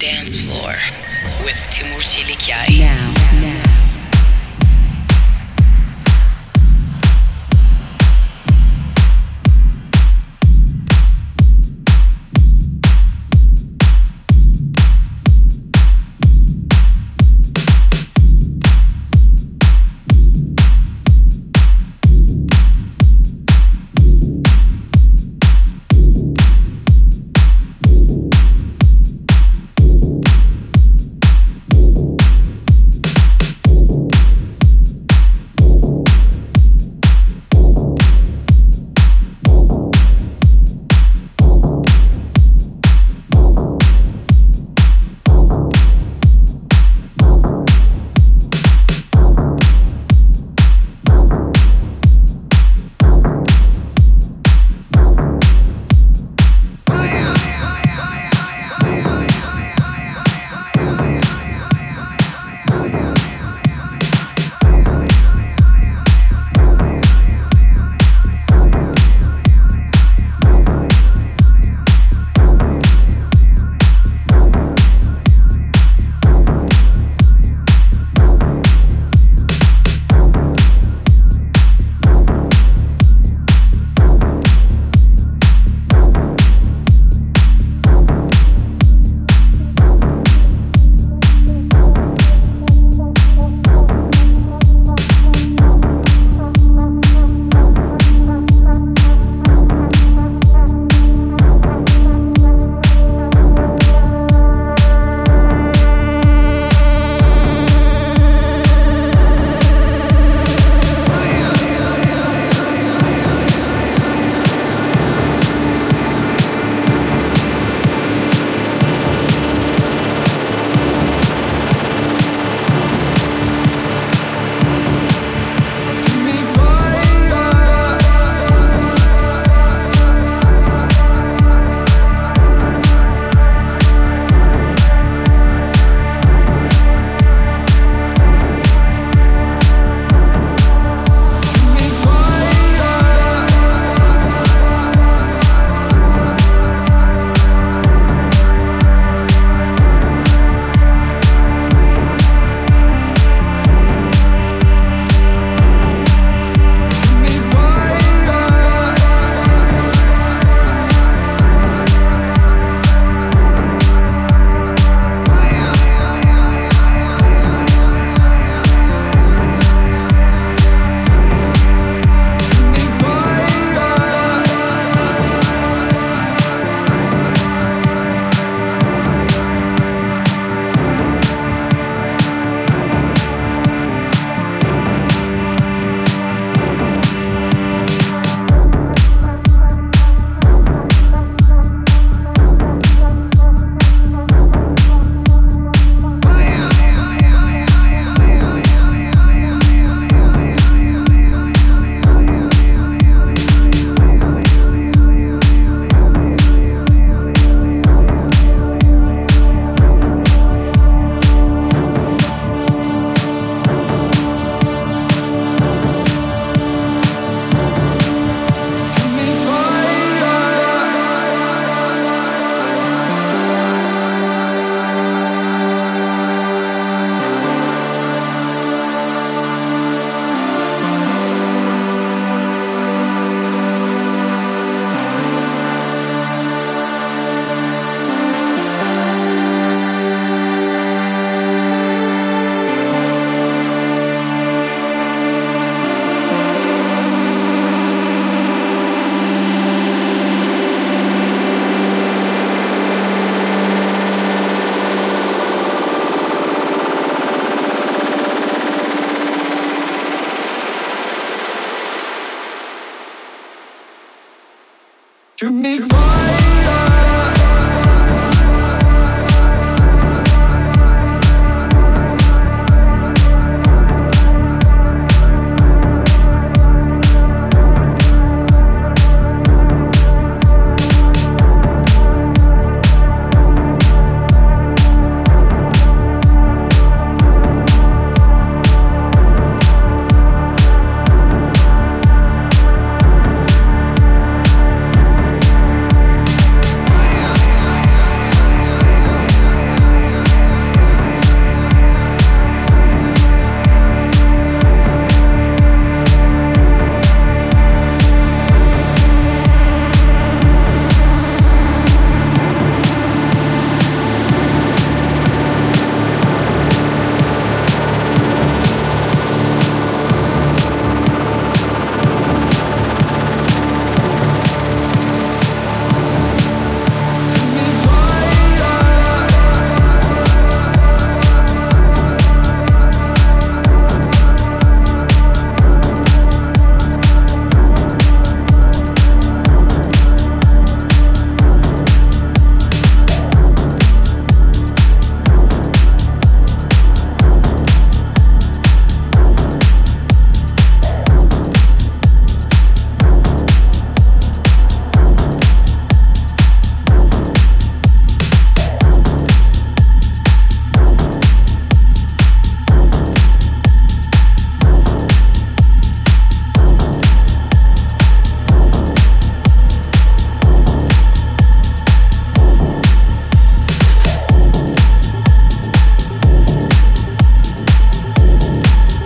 Dance Floor with Timur Çelikyay. Now, now.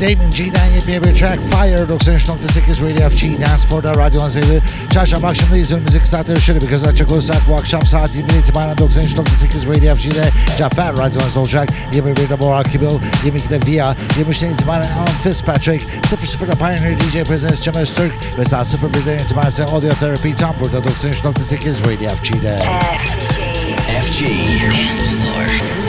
Damon G'den yepyeni bir track Fire 93.8 Radio FG Danceport'ta radyo azeli. Çarşamba akşamındayız. Önümüzdeki saatleri şöyle bir göz açacak olursak bu akşam saat 20 itibaren 93.8 Radio FG'de Cafer radyonuzda olacak. 21'de Borak Kibil, 22'de Via, 23'ten itibaren Alan Fitzpatrick, 00'da Pioneer DJ Presents Cem Öztürk ve saat 01'den itibaren ise Audio Therapy tam burada 93.8 Radio FG'de. FG. Dance Floor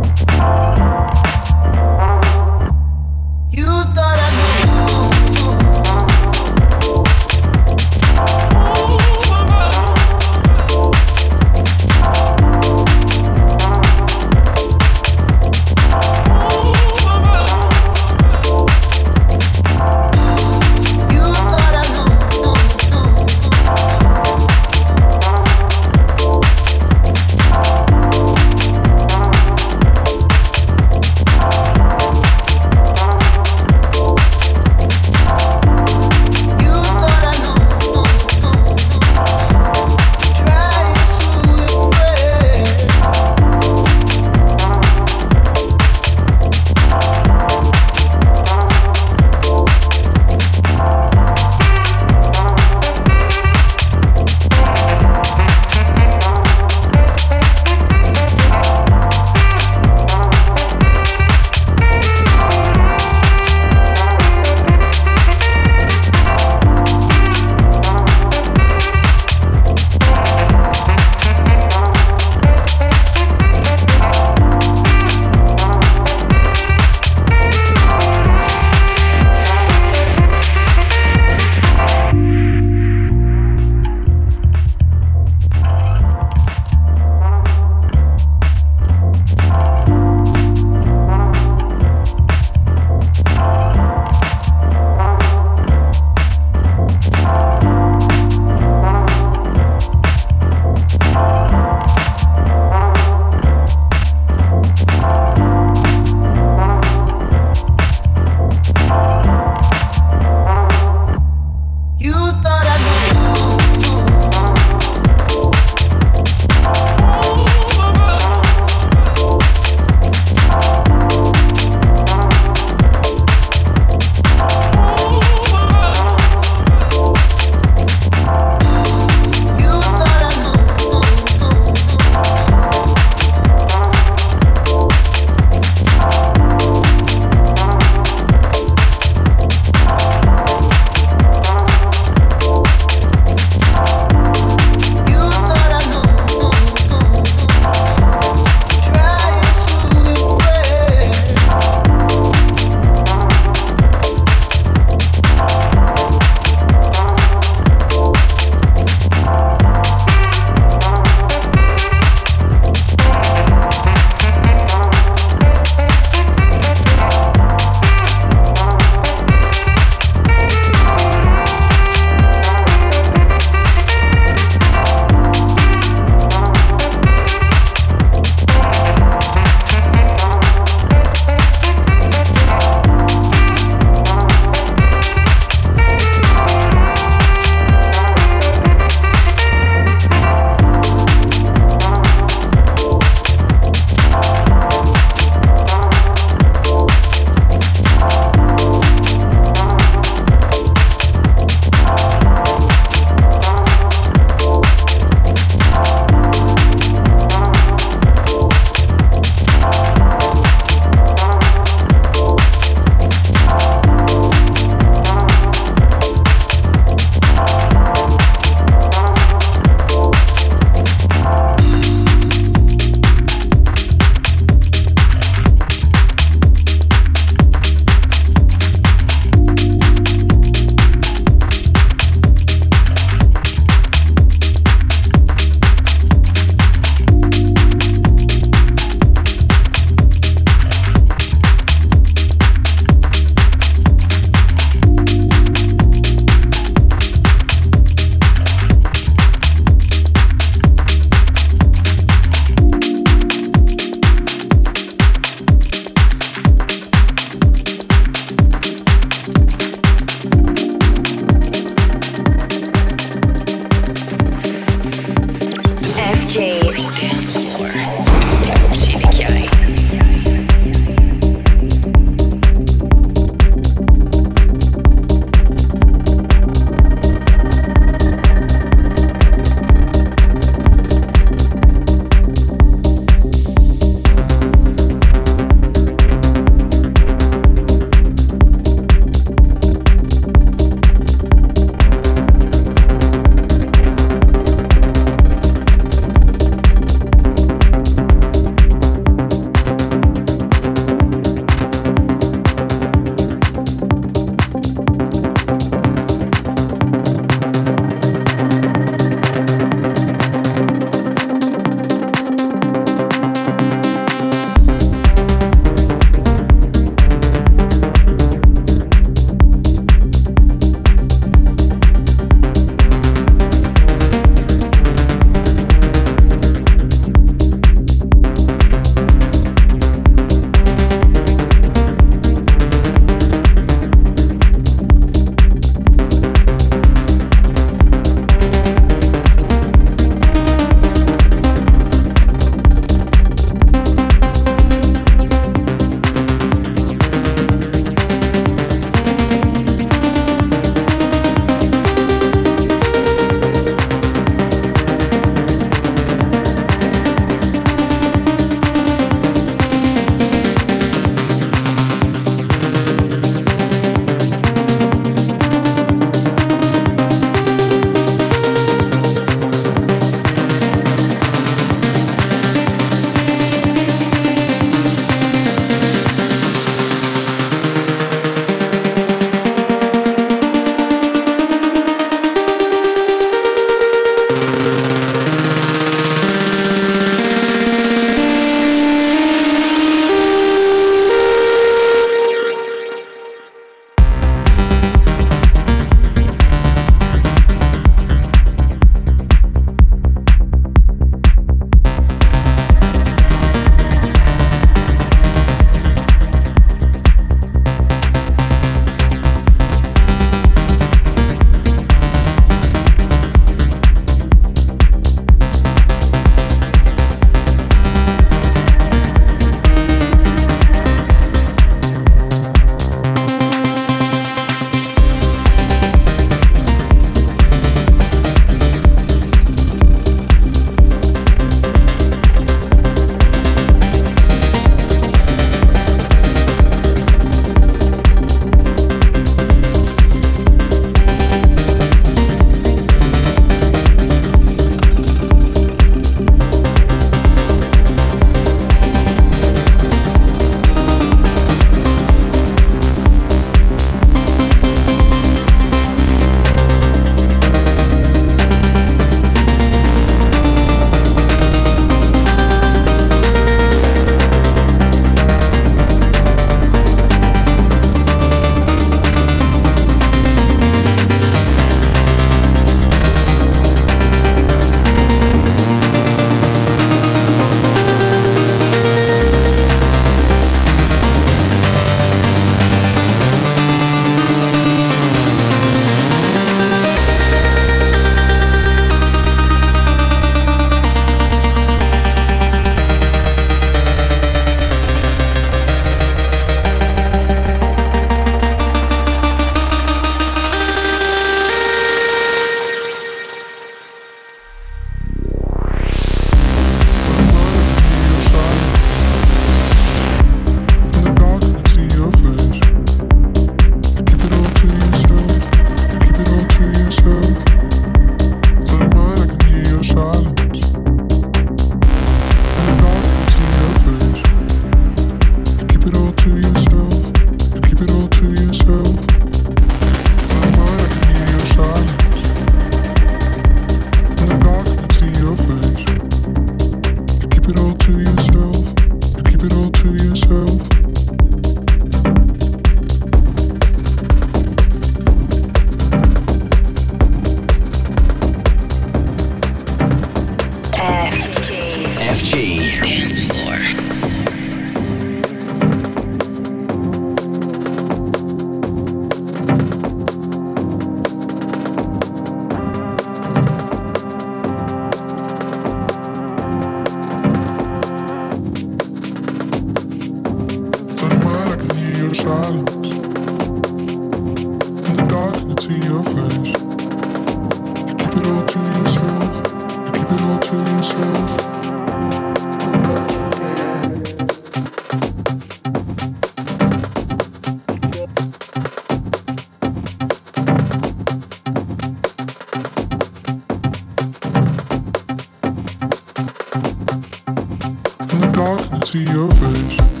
fresh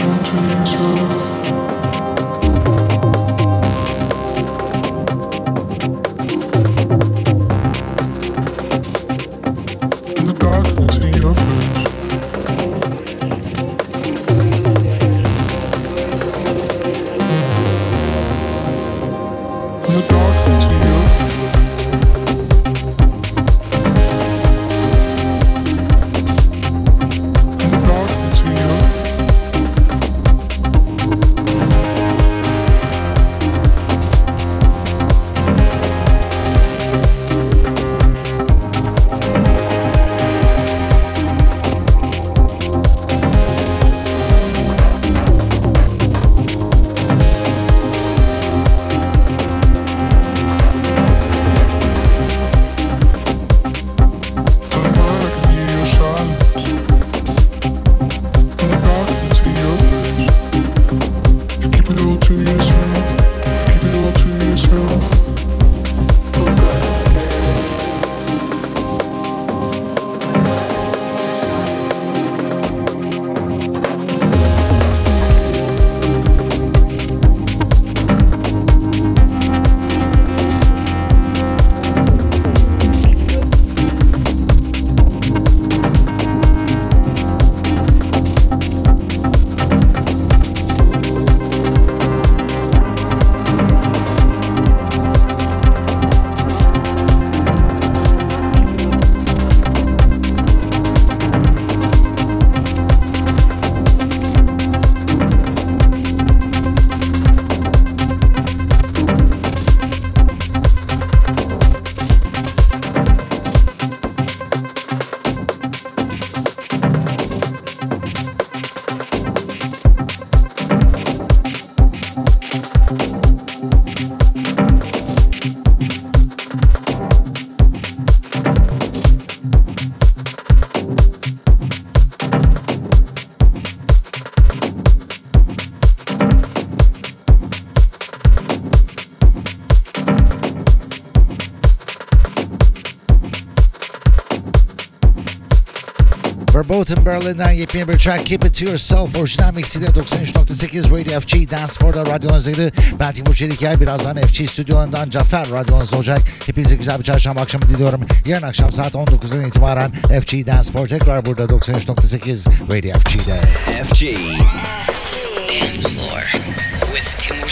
我只能求。Both Berlin'den yepyeni bir track Keep It To Yourself orijinal mixiyle 93.8 Radio FG Dance Floor'da radyonuzdaydı. Ben Timur Çelikay. Birazdan FG stüdyolarından Cafer radyonuzda olacak. Hepinize güzel bir çarşamba akşamı diliyorum. Yarın akşam saat 19'dan itibaren FG Dance Floor tekrar burada 93.8 Radio FG'de. FG Dance Floor with Timur